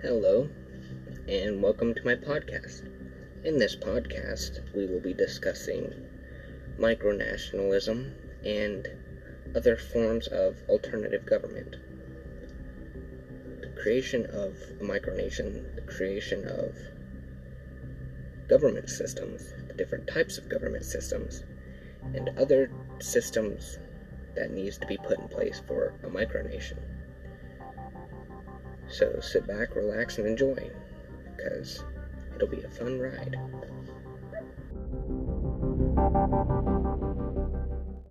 Hello, and welcome to my podcast. In this podcast, we will be discussing micronationalism and other forms of alternative government. The creation of a micronation, the creation of government systems, the different types of government systems, and other systems that needs to be put in place for a micronation. So sit back, relax, and enjoy, because it'll be a fun ride.